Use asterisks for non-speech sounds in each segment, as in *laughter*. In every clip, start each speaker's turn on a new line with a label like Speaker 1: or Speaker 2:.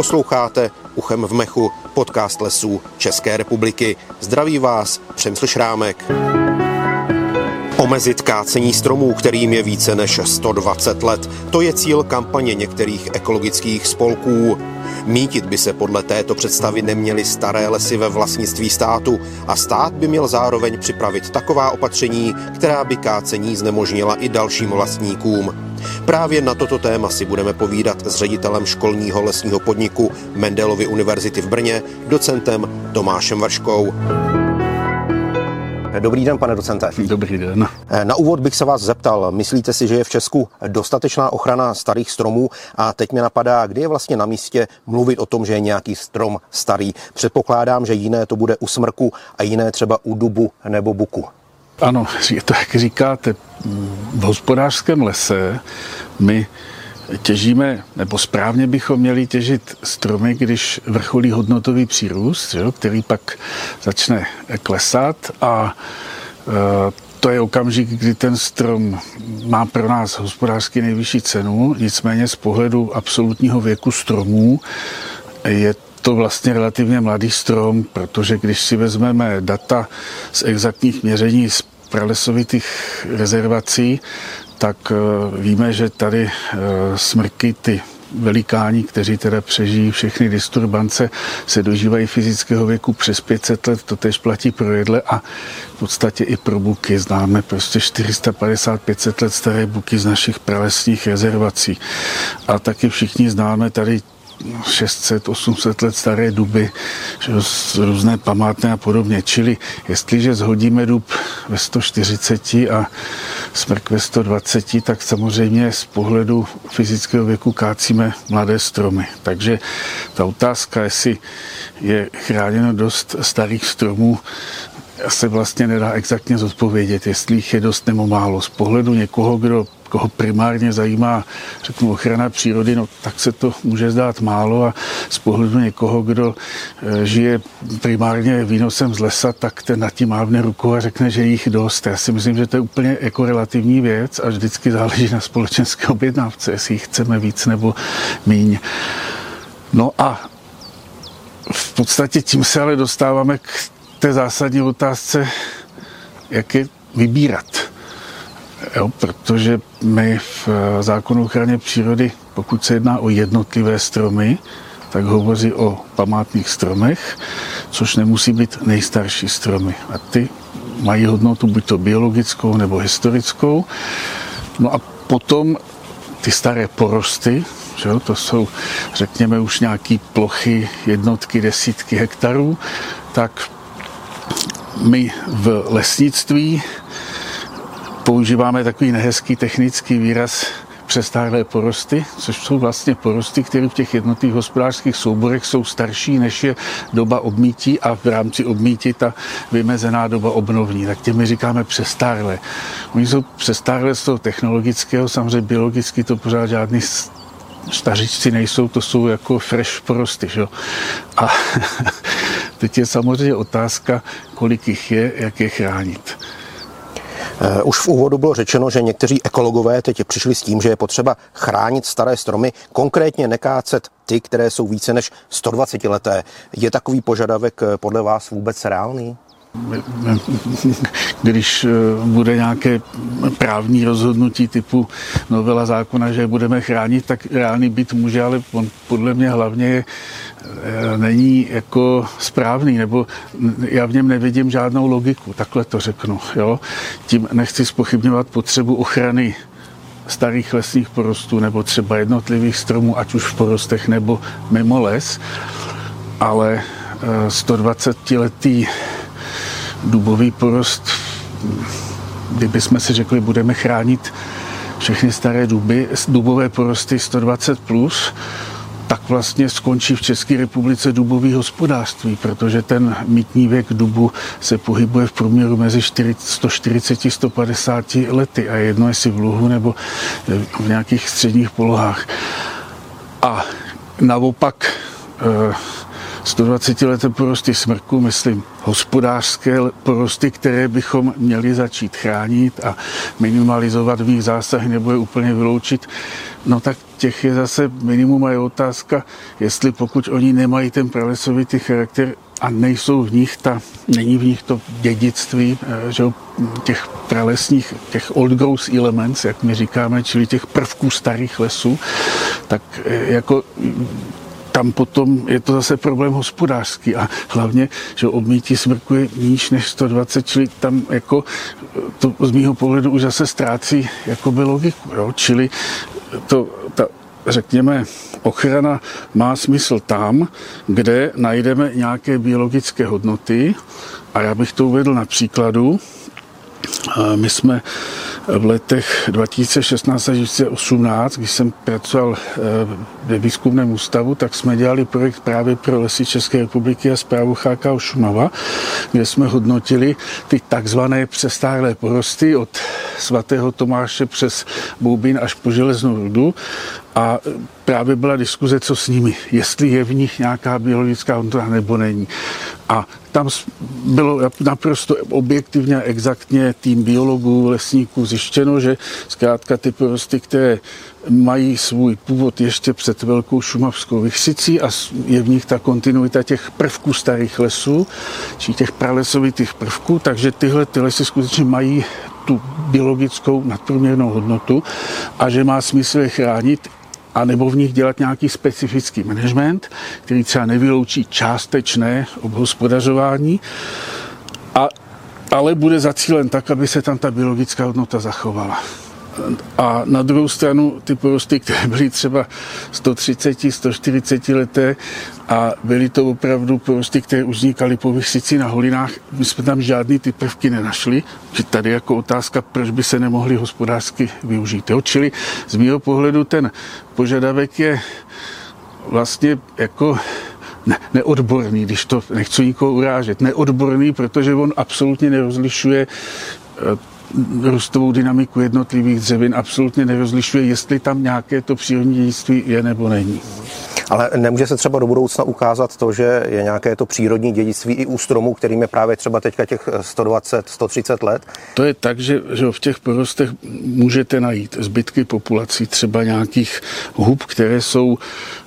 Speaker 1: Posloucháte Uchem v mechu, podcast lesů České republiky. Zdraví vás Přemysl Šrámek. Omezit kácení stromů, kterým je více než 120 let, to je cíl kampaně některých ekologických spolků. Mítit by se podle této představy neměly staré lesy ve vlastnictví státu a stát by měl zároveň připravit taková opatření, která by kácení znemožnila i dalším vlastníkům. Právě na toto téma si budeme povídat s ředitelem školního lesního podniku Mendelovy univerzity v Brně, docentem Tomášem Vrškou. Dobrý den, pane docente.
Speaker 2: Dobrý den.
Speaker 1: Na úvod bych se vás zeptal, myslíte si, že je v Česku dostatečná ochrana starých stromů? A teď mě napadá, kdy je vlastně na místě mluvit o tom, že je nějaký strom starý. Předpokládám, že jiné to bude u smrku a jiné třeba u dubu nebo buku.
Speaker 2: Ano, *laughs* je to, jak říkáte, v hospodářském lese my těžíme, nebo správně bychom měli těžit stromy, když vrcholí hodnotový přírůst, jo, který pak začne klesat a e, to je okamžik, kdy ten strom má pro nás hospodářsky nejvyšší cenu, nicméně z pohledu absolutního věku stromů je to vlastně relativně mladý strom, protože když si vezmeme data z exaktních měření z pralesovitých rezervací, tak eh, víme, že tady eh, smrky, ty velikáni, kteří teda přežijí všechny disturbance, se dožívají fyzického věku přes 500 let, to tež platí pro jedle a v podstatě i pro buky. Známe prostě 450-500 let staré buky z našich pralesních rezervací. A taky všichni známe tady 600, 800 let staré duby, že, různé památné a podobně. Čili jestliže zhodíme dub ve 140 a smrk ve 120, tak samozřejmě z pohledu fyzického věku kácíme mladé stromy. Takže ta otázka, jestli je chráněno dost starých stromů, se vlastně nedá exaktně zodpovědět, jestli jich je dost nebo málo. Z pohledu někoho, kdo koho primárně zajímá, řeknu, ochrana přírody, no tak se to může zdát málo a z pohledu někoho, kdo eh, žije primárně výnosem z lesa, tak ten nad tím mávne rukou a řekne, že jich dost. Já si myslím, že to je úplně jako relativní věc a vždycky záleží na společenské objednávce, jestli jich chceme víc nebo míň. No a v podstatě tím se ale dostáváme k té zásadní otázce, jak je vybírat. Jo, protože my v eh, zákonu ochraně přírody, pokud se jedná o jednotlivé stromy, tak hovoří o památných stromech, což nemusí být nejstarší stromy. A ty mají hodnotu buď to biologickou nebo historickou. No a potom ty staré porosty, že jo, to jsou, řekněme, už nějaké plochy, jednotky, desítky hektarů, tak my v lesnictví používáme takový nehezký technický výraz přestárlé porosty, což jsou vlastně porosty, které v těch jednotlivých hospodářských souborech jsou starší, než je doba obmítí a v rámci obmítí ta vymezená doba obnovní. Tak těmi říkáme přestárlé. Oni jsou přestárlé z toho technologického, samozřejmě biologicky to pořád žádný stařičci nejsou, to jsou jako fresh porosty. Že? A *laughs* teď je samozřejmě otázka, kolik jich je, jak je chránit.
Speaker 1: Eh, už v úvodu bylo řečeno, že někteří ekologové teď přišli s tím, že je potřeba chránit staré stromy, konkrétně nekácet ty, které jsou více než 120 leté. Je takový požadavek eh, podle vás vůbec reálný?
Speaker 2: Když eh, bude nějaké právní rozhodnutí typu novela zákona, že budeme chránit, tak reálný být může, ale on podle mě hlavně eh, není jako správný, nebo já v něm nevidím žádnou logiku, takhle to řeknu. Jo? Tím nechci spochybňovat potřebu ochrany starých lesních porostů nebo třeba jednotlivých stromů, ať už v porostech nebo mimo les, ale 120-letý eh, dubový porost, kdybychom si řekli, budeme chránit všechny staré duby, dubové porosty 120+, plus, tak vlastně skončí v České republice dubový hospodářství, protože ten mítní věk dubu se pohybuje v průměru mezi 140-150 lety a jedno jestli v luhu nebo v nějakých středních polohách. A naopak eh, 120 leté porosty smrku, myslím hospodářské porosty, které bychom měli začít chránit a minimalizovat v nich zásahy nebo je úplně vyloučit, no tak těch je zase minimum a je otázka, jestli pokud oni nemají ten pralesovitý charakter, a nejsou v nich ta, není v nich to dědictví eh, že těch pralesních, těch old growth elements, jak my říkáme, čili těch prvků starých lesů, tak eh, jako tam potom je to zase problém hospodářský a hlavně, že obmítí smrku je níž než 120, čili tam jako to z mýho pohledu už zase ztrácí by logiku, jo? čili to, ta, řekněme, ochrana má smysl tam, kde najdeme nějaké biologické hodnoty a já bych to uvedl na příkladu. My jsme v letech 2016 a 2018, když jsem pracoval eh, ve výzkumném ústavu, tak jsme dělali projekt právě pro lesy České republiky a zprávu CHKO Šumava, kde jsme hodnotili ty takzvané přestárlé porosty od svatého Tomáše přes Boubín až po železnou rudu a právě byla diskuze, co s nimi, jestli je v nich nějaká biologická hodnota nebo není. A tam bylo naprosto objektivně a exaktně tým biologů, lesníků zjištěno, že zkrátka ty porosty, které mají svůj původ ještě před velkou šumavskou vychsicí a je v nich ta kontinuita těch prvků starých lesů, či těch pralesovitých prvků, takže tyhle ty lesy skutečně mají tu biologickou nadprůměrnou hodnotu a že má smysl je chránit a nebo v nich dělat nějaký specifický management, který třeba nevyloučí částečné obhospodařování, a, ale bude zacílen tak, aby se tam ta biologická hodnota zachovala. A na druhou stranu ty porosty, které byly třeba 130, 140 leté a byly to opravdu porosty, které už vznikaly po vysici na holinách, my jsme tam žádný ty prvky nenašli, že tady jako otázka, proč by se nemohly hospodářsky využít. Jo? Čili z mého pohledu ten požadavek je vlastně jako ne, neodborný, když to nechci nikoho urážet, neodborný, protože on absolutně nerozlišuje růstovou dynamiku jednotlivých dřevin, absolutně nerozlišuje, jestli tam nějaké to přírodní dědictví je nebo není.
Speaker 1: Ale nemůže se třeba do budoucna ukázat to, že je nějaké to přírodní dědictví i u stromů, kterým je právě třeba teďka těch 120, 130 let?
Speaker 2: To je tak, že, že v těch porostech můžete najít zbytky populací třeba nějakých hub, které jsou,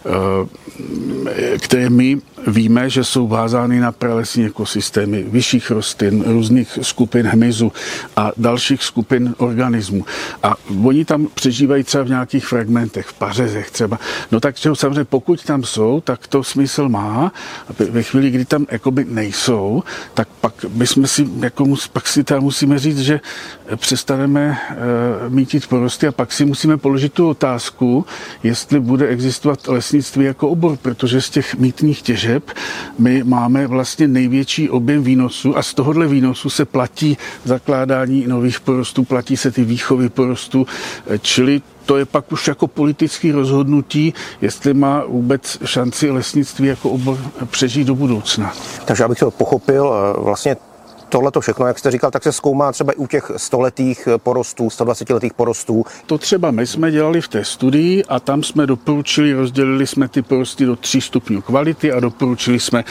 Speaker 2: eh, které my víme, že jsou vázány na pralesní ekosystémy vyšších rostlin, různých skupin hmyzu a dalších skupin organismů. A oni tam přežívají třeba v nějakých fragmentech, v pařezech třeba. No tak samozřejmě pokud tam jsou, tak to smysl má. A ve chvíli, kdy tam jakoby nejsou, tak pak bychom si, jako, pak si tam musíme říct, že přestaneme uh, mítit porosty a pak si musíme položit tu otázku, jestli bude existovat lesnictví jako obor, protože z těch mítných těžeb my máme vlastně největší objem výnosů a z tohohle výnosu se platí zakládání nových porostů, platí se ty výchovy porostů, čili to je pak už jako politické rozhodnutí, jestli má vůbec šanci lesnictví jako obor přežít do budoucna.
Speaker 1: Takže abych to pochopil, vlastně tohle to všechno, jak jste říkal, tak se zkoumá třeba i u těch stoletých porostů, 120 letých porostů.
Speaker 2: To třeba my jsme dělali v té studii a tam jsme doporučili, rozdělili jsme ty porosty do tří stupňů kvality a doporučili jsme,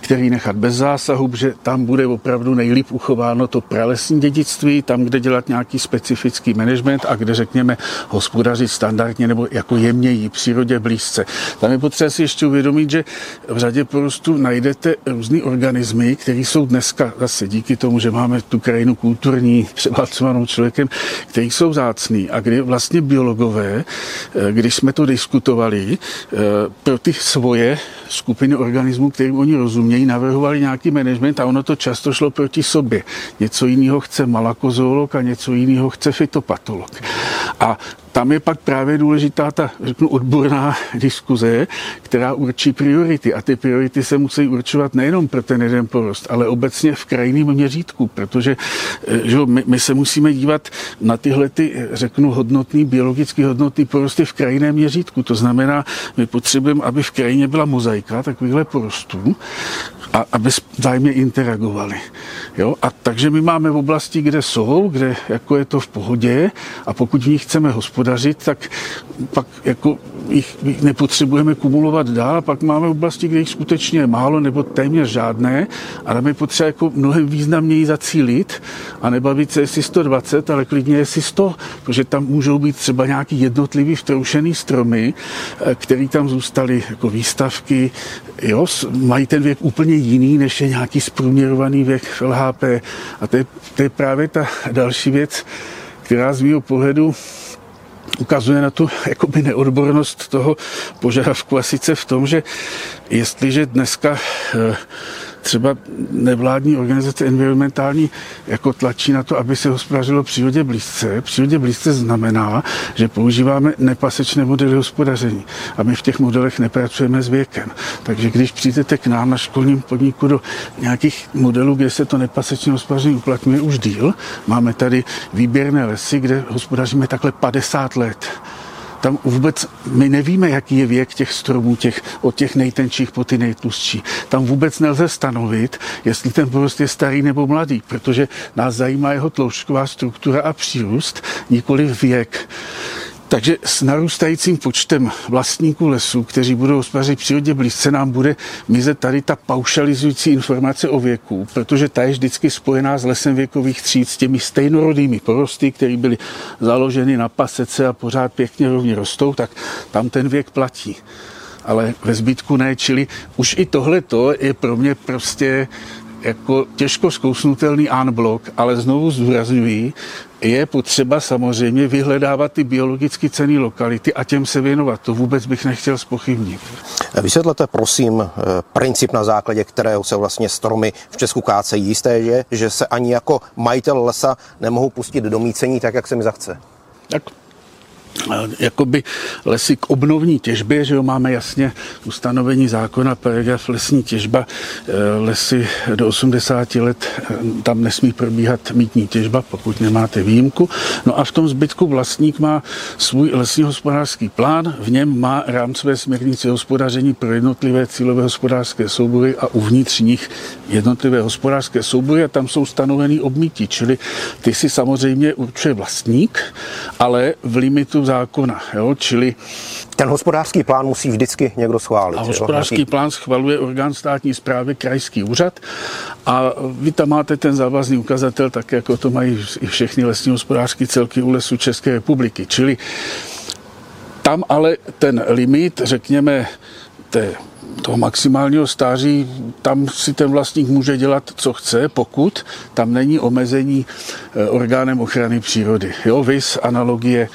Speaker 2: který nechat bez zásahu, že tam bude opravdu nejlíp uchováno to pralesní dědictví, tam, kde dělat nějaký specifický management a kde řekněme hospodařit standardně nebo jako jemněji, přírodě blízce. Tam je potřeba si ještě uvědomit, že v řadě porostů najdete různé organismy, které jsou dneska zase díky díky tomu, že máme tu krajinu kulturní, převálcovanou člověkem, který jsou zácný a kdy vlastně biologové, eh, když jsme to diskutovali, eh, pro ty svoje skupiny organismů, kterým oni rozumějí, navrhovali nějaký management a ono to často šlo proti sobě. Něco jiného chce malakozoolog a něco jiného chce fitopatolog. A tam je pak právě důležitá ta, řeknu, odborná *laughs* diskuze, která určí priority. A ty priority se musí určovat nejenom pro ten jeden porost, ale obecně v krajiném měřítku, protože eh, že my, my se musíme dívat na tyhle, ty, řeknu, hodnotný, biologicky hodnotný porosty v krajinném měřítku. To znamená, my potřebujeme, aby v krajině byla mozaika takovýchhle porostů, a aby vzájemně interagovali. Jo? A takže my máme v oblasti, kde jsou, kde jako je to v pohodě a pokud v nich chceme hospodařit, tak pak jako jich, jich nepotřebujeme kumulovat dál. Pak máme oblasti, kde jich skutečně málo nebo téměř žádné, ale my potřebujeme jako mnohem významněji zacílit a nebavit se jestli 120, ale klidně jestli 100, protože tam můžou být třeba nějaký jednotlivý vtroušený stromy, eh, který tam zůstaly jako výstavky, jo, mají ten věk úplně jiný, než je nějaký zprůměrovaný věk v LHP. A to je, to je právě ta další věc, která z mého pohledu ukazuje na tu jakoby neodbornost toho požadavku a sice v tom, že jestliže dneska eh, třeba nevládní organizace environmentální jako tlačí na to, aby se hospodařilo přírodě blízce. Přírodě blízce znamená, že používáme nepasečné modely hospodaření a my v těch modelech nepracujeme s věkem. Takže když přijdete k nám na školním podniku do nějakých modelů, kde se to nepasečné hospodaření uplatňuje už díl, máme tady výběrné lesy, kde hospodaříme takhle 50 let tam vůbec my nevíme, jaký je věk těch stromů, těch, od těch nejtenčích po ty nejtlustší. Tam vůbec nelze stanovit, jestli ten porost je starý nebo mladý, protože nás zajímá jeho tloušťková struktura a přírůst, nikoli věk. Takže s narůstajícím počtem vlastníků lesů, kteří budou hospodařit přírodě blízce, nám bude mizet tady ta paušalizující informace o věku, protože ta je vždycky spojená s lesem věkových tříd, s těmi stejnorodými porosty, které byly založeny na pasece a pořád pěkně rovně rostou, tak tam ten věk platí. Ale ve zbytku ne, čili už i tohle je pro mě prostě jako těžko zkousnutelný unblock, ale znovu zdůrazňuji, je potřeba samozřejmě vyhledávat ty biologicky cené lokality a těm se věnovat. To vůbec bych nechtěl spochybnit.
Speaker 1: Vysvětlete prosím eh, princip, na základě kterého se vlastně stromy v Česku kácejí. Jisté je, že se ani jako majitel lesa nemohou pustit do mícení tak, jak se mi zachce.
Speaker 2: Tak jakoby lesy k obnovní těžbě, že jo, máme jasně ustanovení zákona, paragraf lesní těžba, eh, lesy do 80 let, eh, tam nesmí probíhat mítní těžba, pokud nemáte výjimku. No a v tom zbytku vlastník má svůj lesní hospodářský plán, v něm má rámcové směrnice hospodaření pro jednotlivé cílové hospodářské soubory a uvnitř nich jednotlivé hospodářské soubory a tam jsou stanoveny obmítí, čili ty si samozřejmě určuje vlastník, ale v limitu zákona. Jo? Čili
Speaker 1: ten hospodářský plán musí vždycky někdo schválit. A
Speaker 2: hospodářský plán schvaluje orgán státní zprávy, krajský úřad a vy tam máte ten závazný ukazatel, tak jako to mají i všechny lesní hospodářské celky u lesů České republiky. Čili tam ale ten limit, řekněme, té toho maximálního stáří, tam si ten vlastník může dělat, co chce, pokud tam není omezení eh, orgánem ochrany přírody. Jo, vys analogie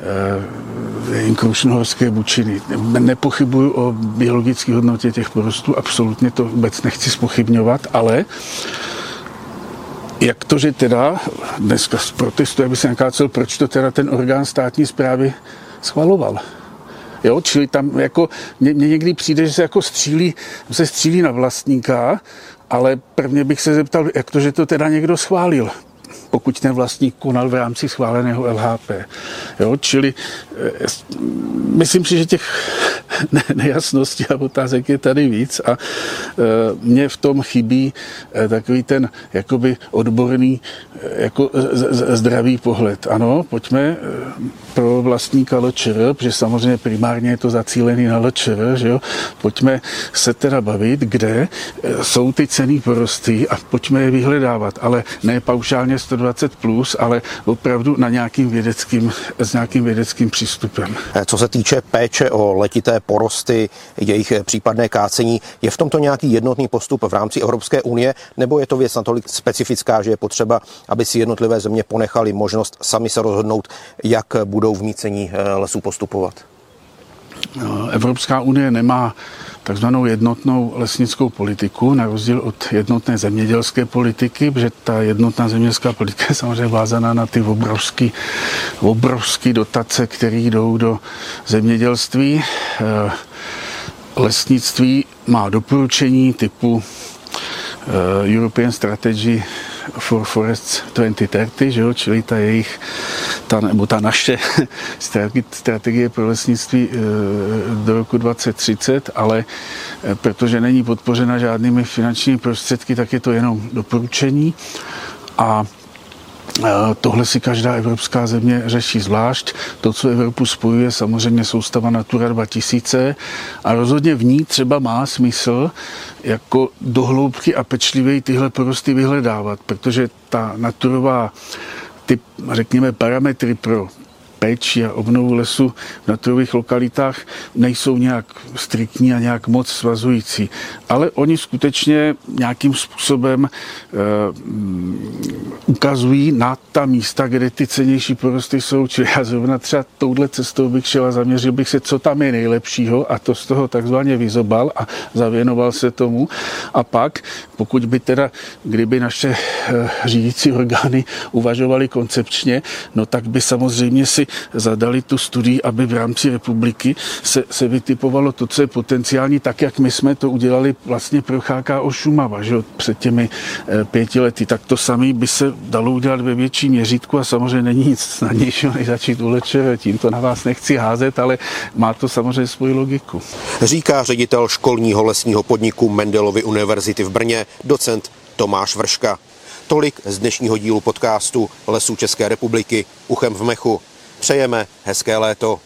Speaker 2: Eh, krušnohorské bučiny. Nepochybuju o biologické hodnotě těch porostů, absolutně to vůbec nechci spochybňovat, ale jak to, že teda dneska protestuje, aby se nakácel, proč to teda ten orgán státní zprávy schvaloval. Jo, čili tam jako, mě někdy přijde, že se jako střílí, se střílí na vlastníka, ale prvně bych se zeptal, jak to, že to teda někdo schválil pokud ten vlastník konal v rámci schváleného LHP. Jo, čili eh, myslím si, že těch *laughs* nejasností a otázek je tady víc a eh, mně v tom chybí eh, takový ten jakoby odborný jako zdravý pohled. Ano, pojďme pro vlastníka LČR, protože samozřejmě primárně je to zacílený na LČR, že jo? pojďme se teda bavit, kde jsou ty cený porosty a pojďme je vyhledávat, ale ne paušálně 120 plus, ale opravdu na nějakým vědeckým, s nějakým vědeckým přístupem.
Speaker 1: Co se týče péče o letité porosty, jejich případné kácení, je v tomto nějaký jednotný postup v rámci Evropské unie, nebo je to věc natolik specifická, že je potřeba, aby si jednotlivé země ponechali možnost sami se rozhodnout, jak budou v mícení eh, lesů postupovat?
Speaker 2: Evropská unie nemá takzvanou jednotnou lesnickou politiku, na rozdíl od jednotné zemědělské politiky, protože ta jednotná zemědělská politika je samozřejmě vázaná na ty obrovské obrovský dotace, které jdou do zemědělství. Eh, lesnictví má doporučení typu eh, European Strategy for Forests 2030, že jo? čili ta jejich, ta, nebo ta naše *laughs* strategie pro lesnictví eh, do roku 2030, ale eh, protože není podpořena žádnými finančními prostředky, tak je to jenom doporučení. A Tohle si každá evropská země řeší zvlášť. To, co Evropu spojuje, samozřejmě soustava Natura 2000 a rozhodně v ní třeba má smysl jako dohloubky a pečlivěji tyhle porosty vyhledávat, protože ta naturová ty, řekněme, parametry pro péči a obnovu lesu v naturových lokalitách nejsou nějak striktní a nějak moc svazující. Ale oni skutečně nějakým způsobem e, ukazují na ta místa, kde ty cenější porosty jsou. Čili já zrovna třeba touhle cestou bych šel a zaměřil bych se, co tam je nejlepšího a to z toho takzvaně vyzobal a zavěnoval se tomu. A pak, pokud by teda, kdyby naše e, řídící orgány uvažovali koncepčně, no tak by samozřejmě si zadali tu studii, aby v rámci republiky se, se vytipovalo to, co je potenciální, tak jak my jsme to udělali vlastně pro HKO Šumava že před těmi eh, pěti lety. Tak to samé by se dalo udělat ve větší měřítku a samozřejmě není nic snadnějšího, než začít u Tím to na vás nechci házet, ale má to samozřejmě svoji logiku.
Speaker 1: Říká ředitel školního lesního podniku Mendelovy univerzity v Brně, docent Tomáš Vrška. Tolik z dnešního dílu podcastu Lesů České republiky Uchem v mechu. Přejeme hezké léto.